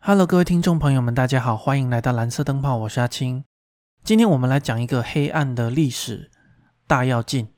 Hello，各位听众朋友们，大家好，欢迎来到蓝色灯泡，我是阿青。今天我们来讲一个黑暗的历史大跃进。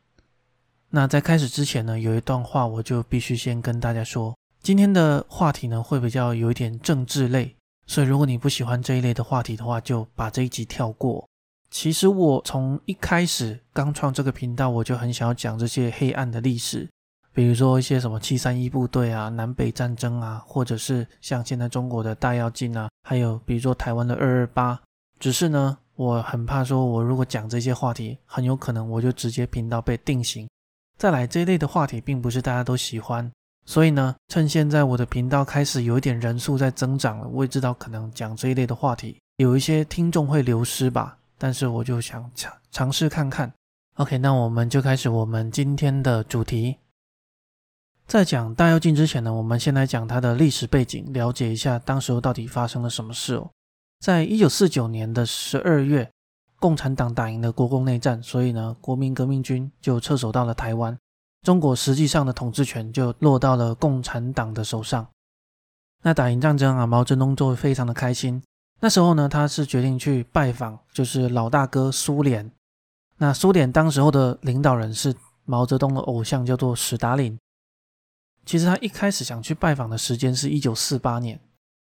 那在开始之前呢，有一段话我就必须先跟大家说，今天的话题呢会比较有一点政治类，所以如果你不喜欢这一类的话题的话，就把这一集跳过。其实我从一开始刚创这个频道，我就很想要讲这些黑暗的历史。比如说一些什么七三一部队啊、南北战争啊，或者是像现在中国的大跃进啊，还有比如说台湾的二二八。只是呢，我很怕说，我如果讲这些话题，很有可能我就直接频道被定型。再来这一类的话题，并不是大家都喜欢，所以呢，趁现在我的频道开始有一点人数在增长了，我也知道可能讲这一类的话题，有一些听众会流失吧。但是我就想尝尝试看看。OK，那我们就开始我们今天的主题。在讲大跃进之前呢，我们先来讲它的历史背景，了解一下当时候到底发生了什么事哦。在一九四九年的十二月，共产党打赢了国共内战，所以呢，国民革命军就撤守到了台湾，中国实际上的统治权就落到了共产党的手上。那打赢战争啊，毛泽东就非常的开心。那时候呢，他是决定去拜访，就是老大哥苏联。那苏联当时候的领导人是毛泽东的偶像，叫做史达林。其实他一开始想去拜访的时间是一九四八年。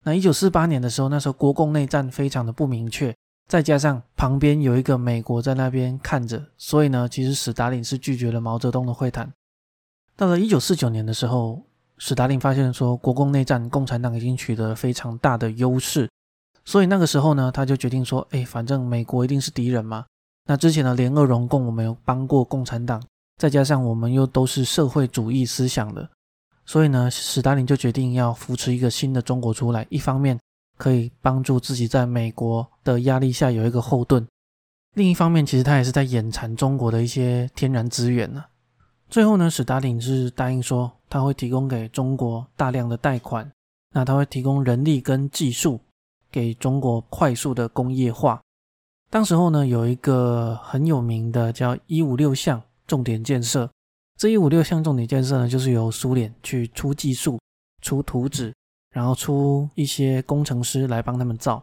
那一九四八年的时候，那时候国共内战非常的不明确，再加上旁边有一个美国在那边看着，所以呢，其实史达林是拒绝了毛泽东的会谈。到了一九四九年的时候，史达林发现说国共内战共产党已经取得非常大的优势，所以那个时候呢，他就决定说，哎，反正美国一定是敌人嘛。那之前的联俄容共我们有帮过共产党，再加上我们又都是社会主义思想的。所以呢，史达林就决定要扶持一个新的中国出来，一方面可以帮助自己在美国的压力下有一个后盾，另一方面其实他也是在眼馋中国的一些天然资源呢。最后呢，史达林是答应说他会提供给中国大量的贷款，那他会提供人力跟技术给中国快速的工业化。当时候呢，有一个很有名的叫“一五六项”重点建设。这一五六项重点建设呢，就是由苏联去出技术、出图纸，然后出一些工程师来帮他们造。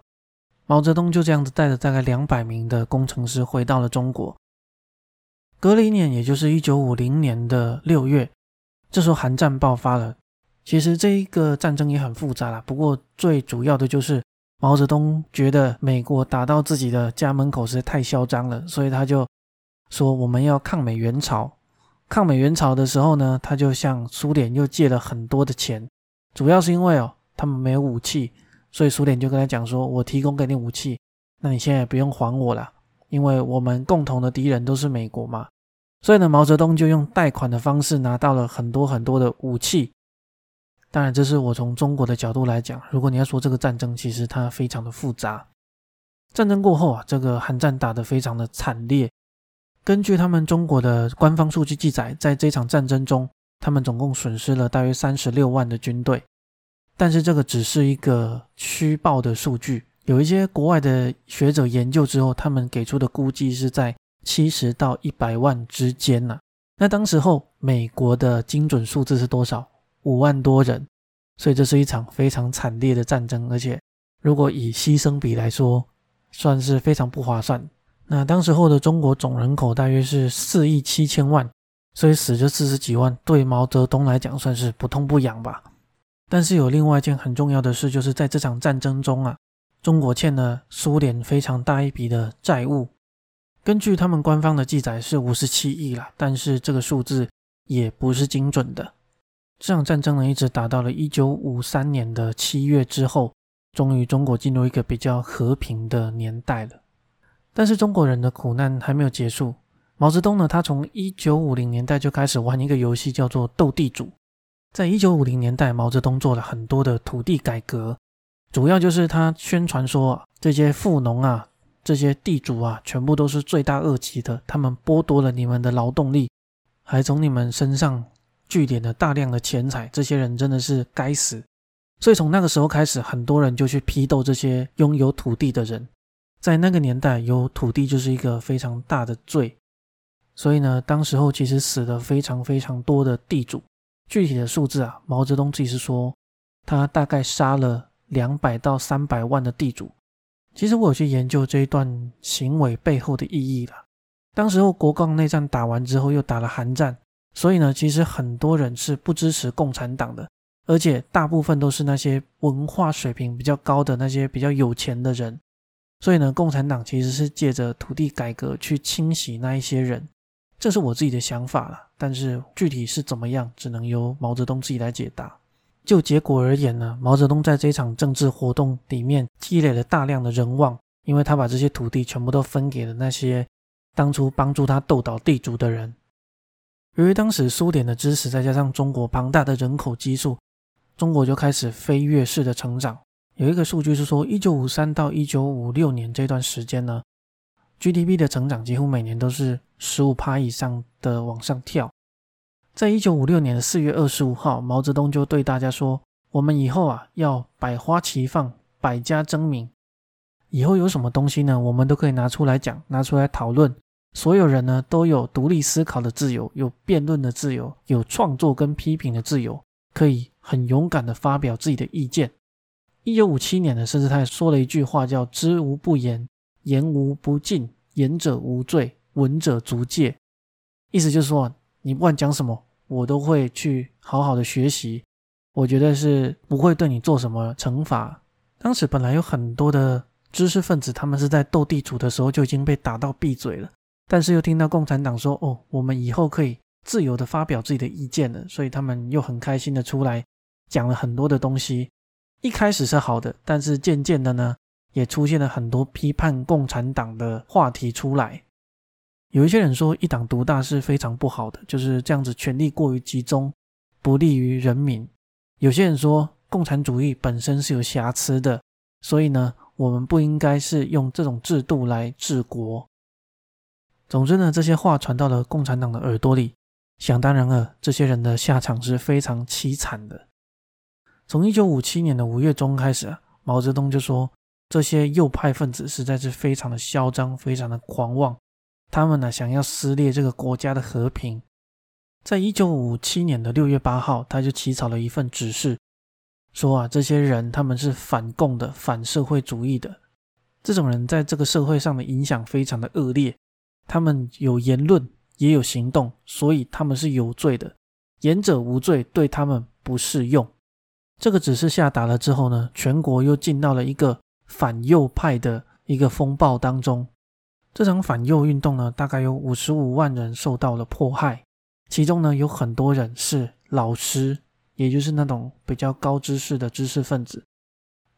毛泽东就这样子带着大概两百名的工程师回到了中国。隔了一年，也就是一九五零年的六月，这时候韩战爆发了。其实这一个战争也很复杂了，不过最主要的就是毛泽东觉得美国打到自己的家门口实在太嚣张了，所以他就说我们要抗美援朝。抗美援朝的时候呢，他就向苏联又借了很多的钱，主要是因为哦，他们没有武器，所以苏联就跟他讲说：“我提供给你武器，那你现在不用还我了，因为我们共同的敌人都是美国嘛。”所以呢，毛泽东就用贷款的方式拿到了很多很多的武器。当然，这是我从中国的角度来讲，如果你要说这个战争，其实它非常的复杂。战争过后啊，这个韩战打得非常的惨烈。根据他们中国的官方数据记载，在这场战争中，他们总共损失了大约三十六万的军队。但是这个只是一个虚报的数据，有一些国外的学者研究之后，他们给出的估计是在七十到一百万之间呢。那当时候美国的精准数字是多少？五万多人。所以这是一场非常惨烈的战争，而且如果以牺牲比来说，算是非常不划算。那当时候的中国总人口大约是四亿七千万，所以死这四十几万，对毛泽东来讲算是不痛不痒吧。但是有另外一件很重要的事，就是在这场战争中啊，中国欠了苏联非常大一笔的债务。根据他们官方的记载是五十七亿了，但是这个数字也不是精准的。这场战争呢，一直打到了一九五三年的七月之后，终于中国进入一个比较和平的年代了。但是中国人的苦难还没有结束。毛泽东呢，他从一九五零年代就开始玩一个游戏，叫做斗地主。在一九五零年代，毛泽东做了很多的土地改革，主要就是他宣传说，这些富农啊，这些地主啊，全部都是罪大恶极的，他们剥夺了你们的劳动力，还从你们身上聚敛了大量的钱财，这些人真的是该死。所以从那个时候开始，很多人就去批斗这些拥有土地的人。在那个年代，有土地就是一个非常大的罪，所以呢，当时候其实死了非常非常多的地主。具体的数字啊，毛泽东自己是说，他大概杀了两百到三百万的地主。其实我有去研究这一段行为背后的意义了。当时候国共内战打完之后，又打了韩战，所以呢，其实很多人是不支持共产党的，而且大部分都是那些文化水平比较高的那些比较有钱的人。所以呢，共产党其实是借着土地改革去清洗那一些人，这是我自己的想法了。但是具体是怎么样，只能由毛泽东自己来解答。就结果而言呢，毛泽东在这场政治活动里面积累了大量的人望，因为他把这些土地全部都分给了那些当初帮助他斗倒地主的人。由于当时苏联的支持，再加上中国庞大的人口基数，中国就开始飞跃式的成长。有一个数据是说，一九五三到一九五六年这段时间呢，GDP 的成长几乎每年都是十五趴以上的往上跳。在一九五六年的四月二十五号，毛泽东就对大家说：“我们以后啊，要百花齐放，百家争鸣。以后有什么东西呢，我们都可以拿出来讲，拿出来讨论。所有人呢，都有独立思考的自由，有辩论的自由，有创作跟批评的自由，可以很勇敢的发表自己的意见。”一九五七年呢，甚至他还说了一句话，叫“知无不言，言无不尽，言者无罪，闻者足戒”。意思就是说，你不管讲什么，我都会去好好的学习。我觉得是不会对你做什么惩罚。当时本来有很多的知识分子，他们是在斗地主的时候就已经被打到闭嘴了，但是又听到共产党说：“哦，我们以后可以自由的发表自己的意见了。”所以他们又很开心的出来讲了很多的东西。一开始是好的，但是渐渐的呢，也出现了很多批判共产党的话题出来。有一些人说一党独大是非常不好的，就是这样子，权力过于集中，不利于人民。有些人说共产主义本身是有瑕疵的，所以呢，我们不应该是用这种制度来治国。总之呢，这些话传到了共产党的耳朵里，想当然了，这些人的下场是非常凄惨的。从一九五七年的五月中开始，毛泽东就说这些右派分子实在是非常的嚣张，非常的狂妄，他们呢想要撕裂这个国家的和平。在一九五七年的六月八号，他就起草了一份指示，说啊，这些人他们是反共的、反社会主义的，这种人在这个社会上的影响非常的恶劣，他们有言论也有行动，所以他们是有罪的，言者无罪，对他们不适用。这个指示下达了之后呢，全国又进到了一个反右派的一个风暴当中。这场反右运动呢，大概有五十五万人受到了迫害，其中呢有很多人是老师，也就是那种比较高知识的知识分子。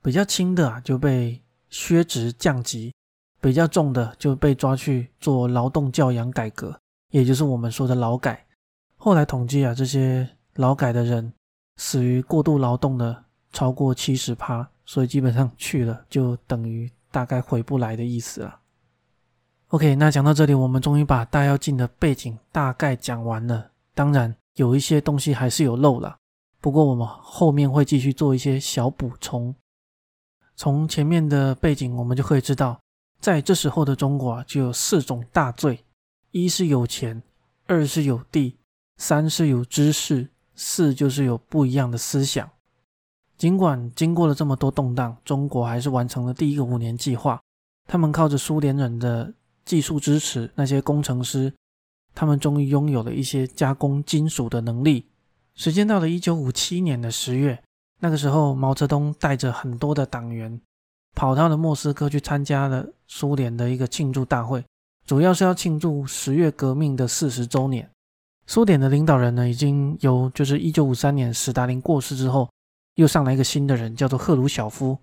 比较轻的啊就被削职降级，比较重的就被抓去做劳动教养改革，也就是我们说的劳改。后来统计啊，这些劳改的人。死于过度劳动的超过七十趴，所以基本上去了就等于大概回不来的意思了。OK，那讲到这里，我们终于把大跃进的背景大概讲完了。当然，有一些东西还是有漏了，不过我们后面会继续做一些小补充。从前面的背景，我们就可以知道，在这时候的中国啊，就有四种大罪：一是有钱，二是有地，三是有知识。四就是有不一样的思想。尽管经过了这么多动荡，中国还是完成了第一个五年计划。他们靠着苏联人的技术支持，那些工程师，他们终于拥有了一些加工金属的能力。时间到了一九五七年的十月，那个时候，毛泽东带着很多的党员跑到了莫斯科去参加了苏联的一个庆祝大会，主要是要庆祝十月革命的四十周年。苏联的领导人呢，已经由就是一九五三年斯大林过世之后，又上来一个新的人，叫做赫鲁晓夫。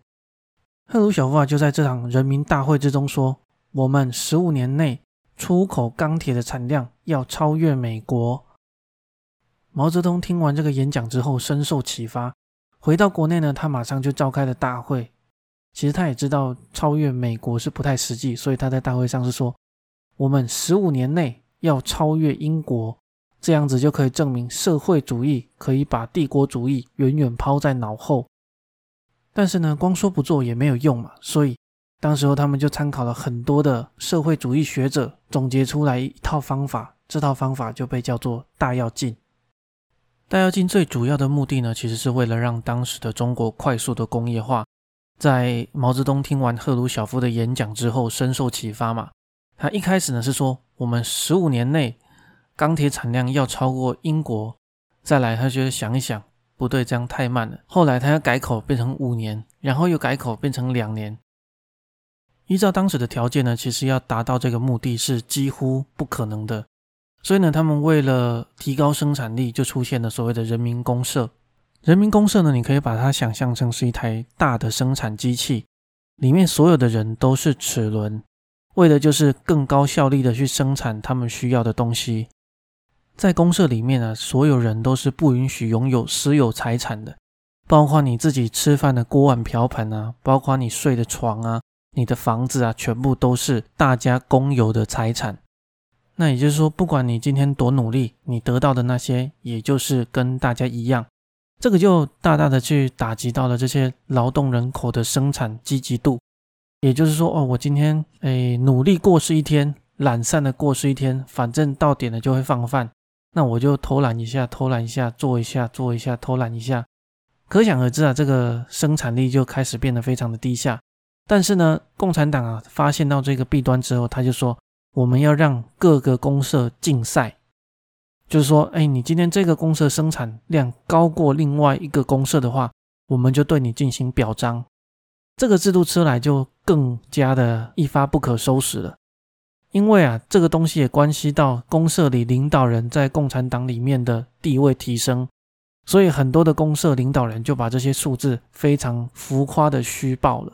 赫鲁晓夫啊，就在这场人民大会之中说：“我们十五年内出口钢铁的产量要超越美国。”毛泽东听完这个演讲之后，深受启发。回到国内呢，他马上就召开了大会。其实他也知道超越美国是不太实际，所以他在大会上是说：“我们十五年内要超越英国。”这样子就可以证明社会主义可以把帝国主义远远抛在脑后。但是呢，光说不做也没有用嘛。所以，当时候他们就参考了很多的社会主义学者，总结出来一套方法。这套方法就被叫做大跃进。大跃进最主要的目的呢，其实是为了让当时的中国快速的工业化，在毛泽东听完赫鲁晓夫的演讲之后，深受启发嘛。他一开始呢是说，我们十五年内钢铁产量要超过英国。再来，他觉得想一想，不对，这样太慢了。后来他要改口，变成五年，然后又改口，变成两年。依照当时的条件呢，其实要达到这个目的是几乎不可能的。所以呢，他们为了提高生产力，就出现了所谓的人民公社。人民公社呢，你可以把它想象成是一台大的生产机器，里面所有的人都是齿轮，为的就是更高效率的去生产他们需要的东西。在公社里面啊，所有人都是不允许拥有私有财产的，包括你自己吃饭的锅碗瓢盆啊，包括你睡的床啊，你的房子啊，全部都是大家公有的财产。那也就是说，不管你今天多努力，你得到的那些，也就是跟大家一样。这个就大大的去打击到了这些劳动人口的生产积极度，也就是说，哦，我今天诶努力过是一天，懒散的过是一天，反正到点了就会放饭，那我就偷懒一下，偷懒一下，做一下，做一下，偷懒一下，可想而知啊，这个生产力就开始变得非常的低下。但是呢，共产党啊发现到这个弊端之后，他就说我们要让各个公社竞赛。就是说，哎，你今天这个公社生产量高过另外一个公社的话，我们就对你进行表彰。这个制度出来就更加的一发不可收拾了。因为啊，这个东西也关系到公社里领导人在共产党里面的地位提升，所以很多的公社领导人就把这些数字非常浮夸的虚报了。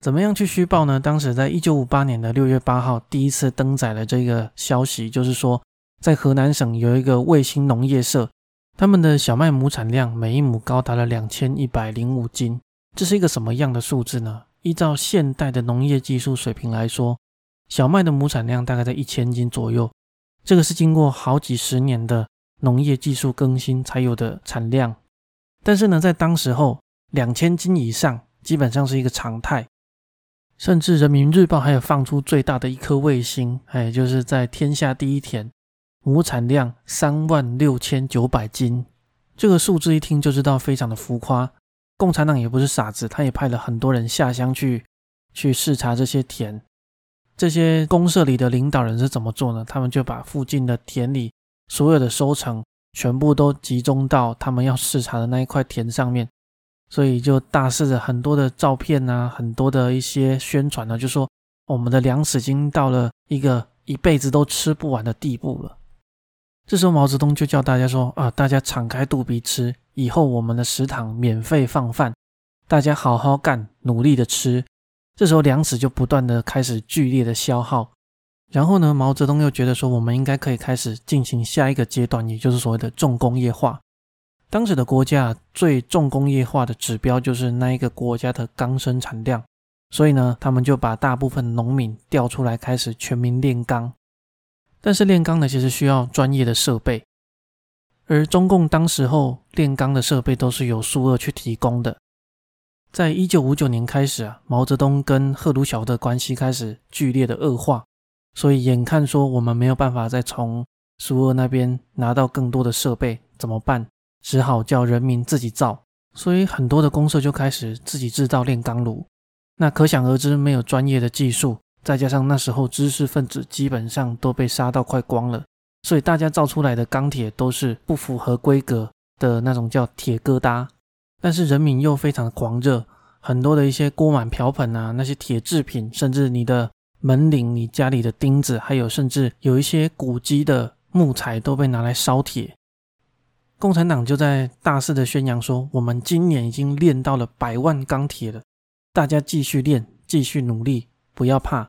怎么样去虚报呢？当时在一九五八年的六月八号，第一次登载了这个消息，就是说。在河南省有一个卫星农业社，他们的小麦亩产量每一亩高达了两千一百零五斤，这是一个什么样的数字呢？依照现代的农业技术水平来说，小麦的亩产量大概在一千斤左右，这个是经过好几十年的农业技术更新才有的产量。但是呢，在当时候，两千斤以上基本上是一个常态，甚至人民日报还有放出最大的一颗卫星，哎，就是在天下第一田。亩产量三万六千九百斤，这个数字一听就知道非常的浮夸。共产党也不是傻子，他也派了很多人下乡去去视察这些田。这些公社里的领导人是怎么做呢？他们就把附近的田里所有的收成全部都集中到他们要视察的那一块田上面，所以就大肆的很多的照片啊，很多的一些宣传呢，就说我们的粮食已经到了一个一辈子都吃不完的地步了。这时候毛泽东就叫大家说：“啊，大家敞开肚皮吃，以后我们的食堂免费放饭，大家好好干，努力的吃。”这时候粮食就不断的开始剧烈的消耗。然后呢，毛泽东又觉得说，我们应该可以开始进行下一个阶段，也就是所谓的重工业化。当时的国家最重工业化的指标就是那一个国家的钢生产量，所以呢，他们就把大部分农民调出来，开始全民炼钢。但是炼钢呢，其实需要专业的设备，而中共当时候炼钢的设备都是由苏俄去提供的。在一九五九年开始啊，毛泽东跟赫鲁晓的关系开始剧烈的恶化，所以眼看说我们没有办法再从苏俄那边拿到更多的设备，怎么办？只好叫人民自己造，所以很多的公社就开始自己制造炼钢炉。那可想而知，没有专业的技术。再加上那时候知识分子基本上都被杀到快光了，所以大家造出来的钢铁都是不符合规格的那种叫铁疙瘩。但是人民又非常的狂热，很多的一些锅碗瓢盆啊，那些铁制品，甚至你的门铃、你家里的钉子，还有甚至有一些古籍的木材都被拿来烧铁。共产党就在大肆的宣扬说，我们今年已经炼到了百万钢铁了，大家继续炼，继续努力，不要怕。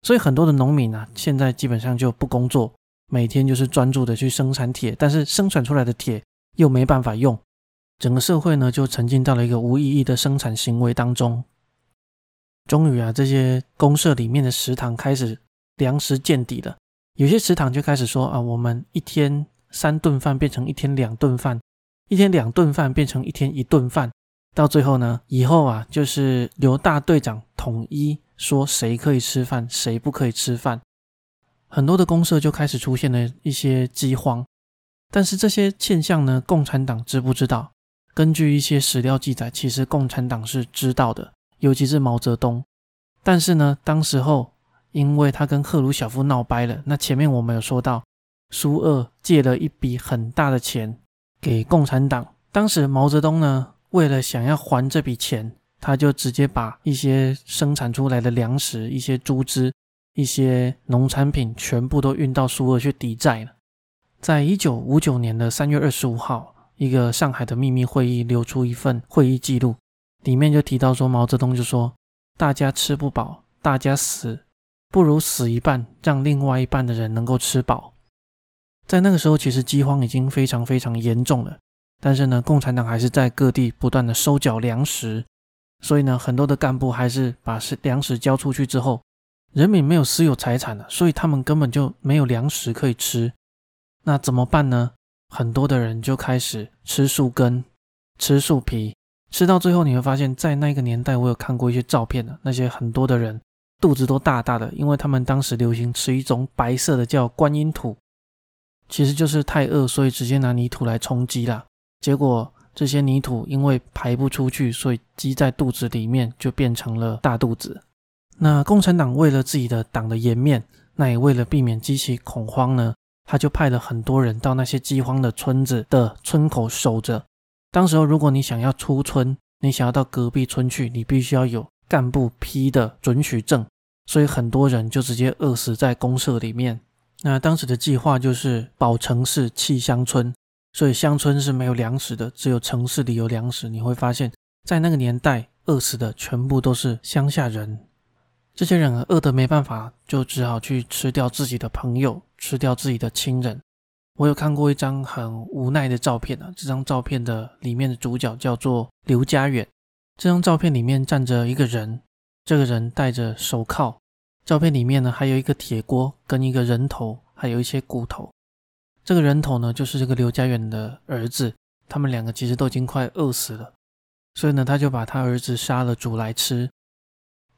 所以很多的农民啊，现在基本上就不工作，每天就是专注的去生产铁，但是生产出来的铁又没办法用，整个社会呢就沉浸到了一个无意义的生产行为当中。终于啊，这些公社里面的食堂开始粮食见底了，有些食堂就开始说啊，我们一天三顿饭变成一天两顿饭，一天两顿饭变成一天一顿饭，到最后呢，以后啊就是由大队长统一。说谁可以吃饭，谁不可以吃饭，很多的公社就开始出现了一些饥荒。但是这些现象呢，共产党知不知道？根据一些史料记载，其实共产党是知道的，尤其是毛泽东。但是呢，当时候因为他跟赫鲁晓夫闹掰了，那前面我们有说到，苏俄借了一笔很大的钱给共产党。当时毛泽东呢，为了想要还这笔钱，他就直接把一些生产出来的粮食、一些猪只、一些农产品全部都运到苏俄去抵债了。在一九五九年的三月二十五号。一个上海的秘密会议流出一份会议记录，里面就提到说，毛泽东就说：“大家吃不饱，大家死，不如死一半，让另外一半的人能够吃饱。”在那个时候，其实饥荒已经非常非常严重了，但是呢，共产党还是在各地不断的收缴粮食，所以呢，很多的干部还是把粮食交出去之后，人民没有私有财产了，所以他们根本就没有粮食可以吃，那怎么办呢？很多的人就开始吃树根、吃树皮，吃到最后你会发现，在那个年代，我有看过一些照片的，那些很多的人肚子都大大的，因为他们当时流行吃一种白色的叫观音土，其实就是太饿，所以直接拿泥土来充饥啦。结果这些泥土因为排不出去，所以积在肚子里面就变成了大肚子。那共产党为了自己的党的颜面，那也为了避免激起恐慌呢？他就派了很多人到那些饥荒的村子的村口守着。当时候，如果你想要出村，你想要到隔壁村去，你必须要有干部批的准许证。所以很多人就直接饿死在公社里面。那当时的计划就是保城市弃乡村，所以乡村是没有粮食的，只有城市里有粮食。你会发现在那个年代，饿死的全部都是乡下人。这些人饿得没办法，就只好去吃掉自己的朋友，吃掉自己的亲人。我有看过一张很无奈的照片啊，这张照片的里面的主角叫做刘家远。这张照片里面站着一个人，这个人戴着手铐。照片里面呢还有一个铁锅跟一个人头，还有一些骨头。这个人头呢就是这个刘家远的儿子，他们两个其实都已经快饿死了，所以呢他就把他儿子杀了煮来吃。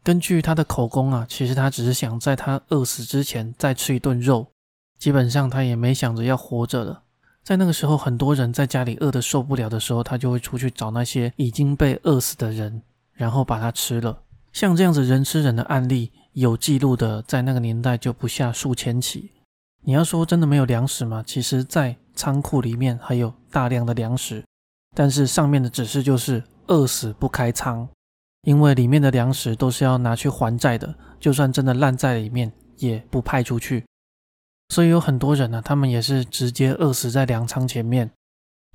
根据他的口供啊，其实他只是想在他饿死之前再吃一顿肉，基本上他也没想着要活着了。在那个时候，很多人在家里饿得受不了的时候，他就会出去找那些已经被饿死的人，然后把他吃了。像这样子人吃人的案例有记录的，在那个年代就不下数千起。你要说真的没有粮食吗？其实，在仓库里面还有大量的粮食，但是上面的指示就是饿死不开仓。因为里面的粮食都是要拿去还债的，就算真的烂在里面，也不派出去。所以有很多人呢，他们也是直接饿死在粮仓前面。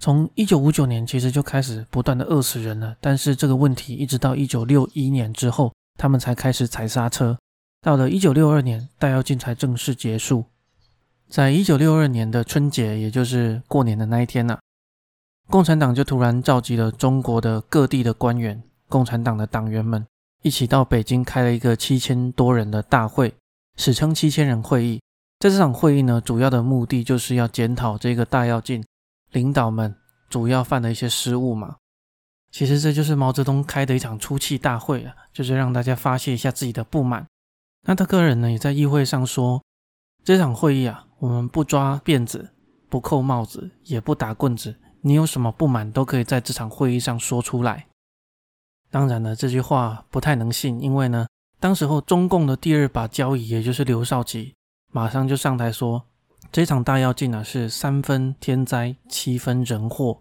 从一九五九年其实就开始不断的饿死人了，但是这个问题一直到一九六一年之后，他们才开始踩刹车。到了一九六二年，大跃进才正式结束。在一九六二年的春节，也就是过年的那一天呢，共产党就突然召集了中国的各地的官员。共产党的党员们一起到北京开了一个七千多人的大会，史称七千人会议。在这场会议呢，主要的目的就是要检讨这个大跃进领导们主要犯的一些失误嘛。其实这就是毛泽东开的一场出气大会啊，就是让大家发泄一下自己的不满。那他个人呢，也在议会上说，这场会议啊，我们不抓辫子，不扣帽子，也不打棍子，你有什么不满都可以在这场会议上说出来。当然了，这句话不太能信，因为呢，当时候中共的第二把交椅，也就是刘少奇，马上就上台说，这场大跃进啊是三分天灾，七分人祸。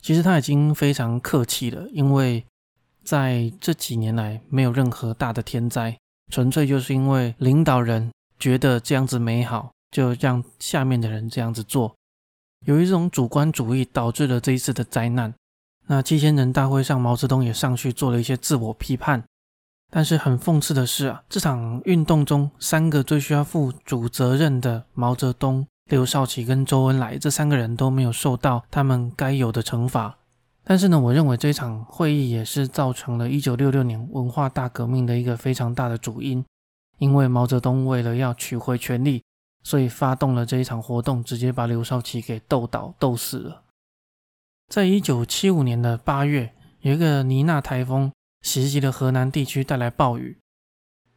其实他已经非常客气了，因为在这几年来没有任何大的天灾，纯粹就是因为领导人觉得这样子美好，就让下面的人这样子做，有一种主观主义导致了这一次的灾难。那七千人大会上，毛泽东也上去做了一些自我批判。但是很讽刺的是啊，这场运动中三个最需要负主责任的毛泽东、刘少奇跟周恩来这三个人都没有受到他们该有的惩罚。但是呢，我认为这场会议也是造成了一九六六年文化大革命的一个非常大的主因。因为毛泽东为了要取回权力，所以发动了这一场活动，直接把刘少奇给斗倒、斗死了。在一九七五年的八月，有一个尼娜台风袭击了河南地区，带来暴雨。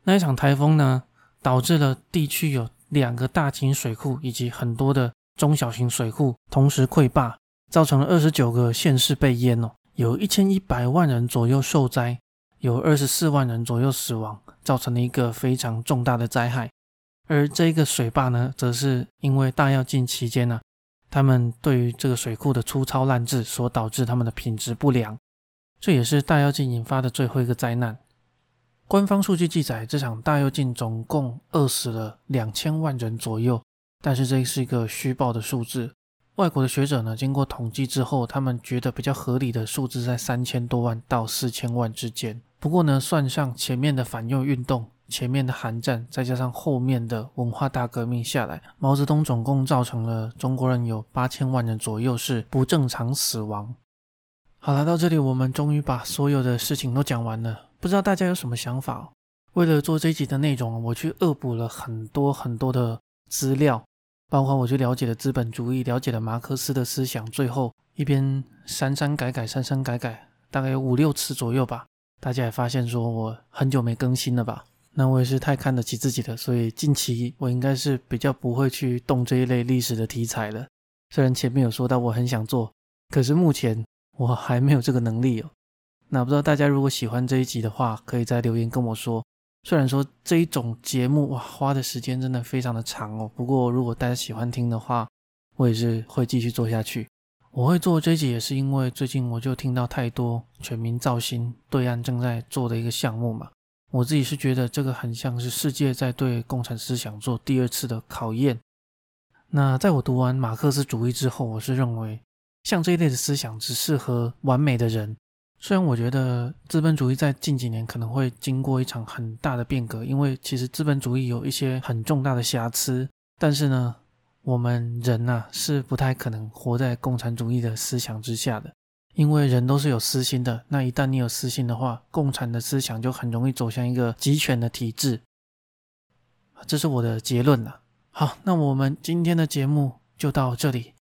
那一场台风呢，导致了地区有两个大型水库以及很多的中小型水库同时溃坝，造成了二十九个县市被淹哦，有一千一百万人左右受灾，有二十四万人左右死亡，造成了一个非常重大的灾害。而这个水坝呢，则是因为大跃进期间呢，他们对于这个水库的粗糙滥治所导致他们的品质不良，这也是大跃进引发的最后一个灾难。官方数据记载，这场大跃进总共饿死了两千万人左右，但是这是一个虚报的数字。外国的学者呢，经过统计之后，他们觉得比较合理的数字在三千多万到四千万之间。不过呢，算上前面的反右运动、前面的韩战，再加上后面的文化大革命下来，毛泽东总共造成了中国人有八千万人左右是不正常死亡。好了，到这里我们终于把所有的事情都讲完了。不知道大家有什么想法？为了做这一集的内容，我去恶补了很多很多的资料，包括我去了解了资本主义，了解了马克思的思想，最后一边删删改改，删删改改，大概有五六次左右吧。大家也发现说我很久没更新了吧？那我也是太看得起自己了，所以近期我应该是比较不会去动这一类历史的题材了。虽然前面有说到我很想做，可是目前我还没有这个能力哦。那不知道大家如果喜欢这一集的话，可以在留言跟我说。虽然说这一种节目哇，花的时间真的非常的长哦。不过如果大家喜欢听的话，我也是会继续做下去。我会做这一集也是因为最近我就听到太多全民造星对岸正在做的一个项目嘛。我自己是觉得这个很像是世界在对共产思想做第二次的考验。那在我读完马克思主义之后，我是认为像这一类的思想只适合完美的人。虽然我觉得资本主义在近几年可能会经过一场很大的变革，因为其实资本主义有一些很重大的瑕疵，但是呢，我们人呐是不太可能活在共产主义的思想之下的，因为人都是有私心的。那一旦你有私心的话，共产的思想就很容易走向一个集权的体制。这是我的结论了。好，那我们今天的节目就到这里，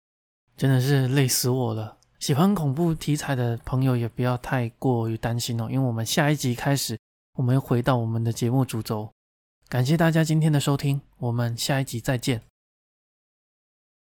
真的是累死我了。喜欢恐怖题材的朋友也不要太过于担心哦，因为我们下一集开始，我们又回到我们的节目主轴。感谢大家今天的收听，我们下一集再见。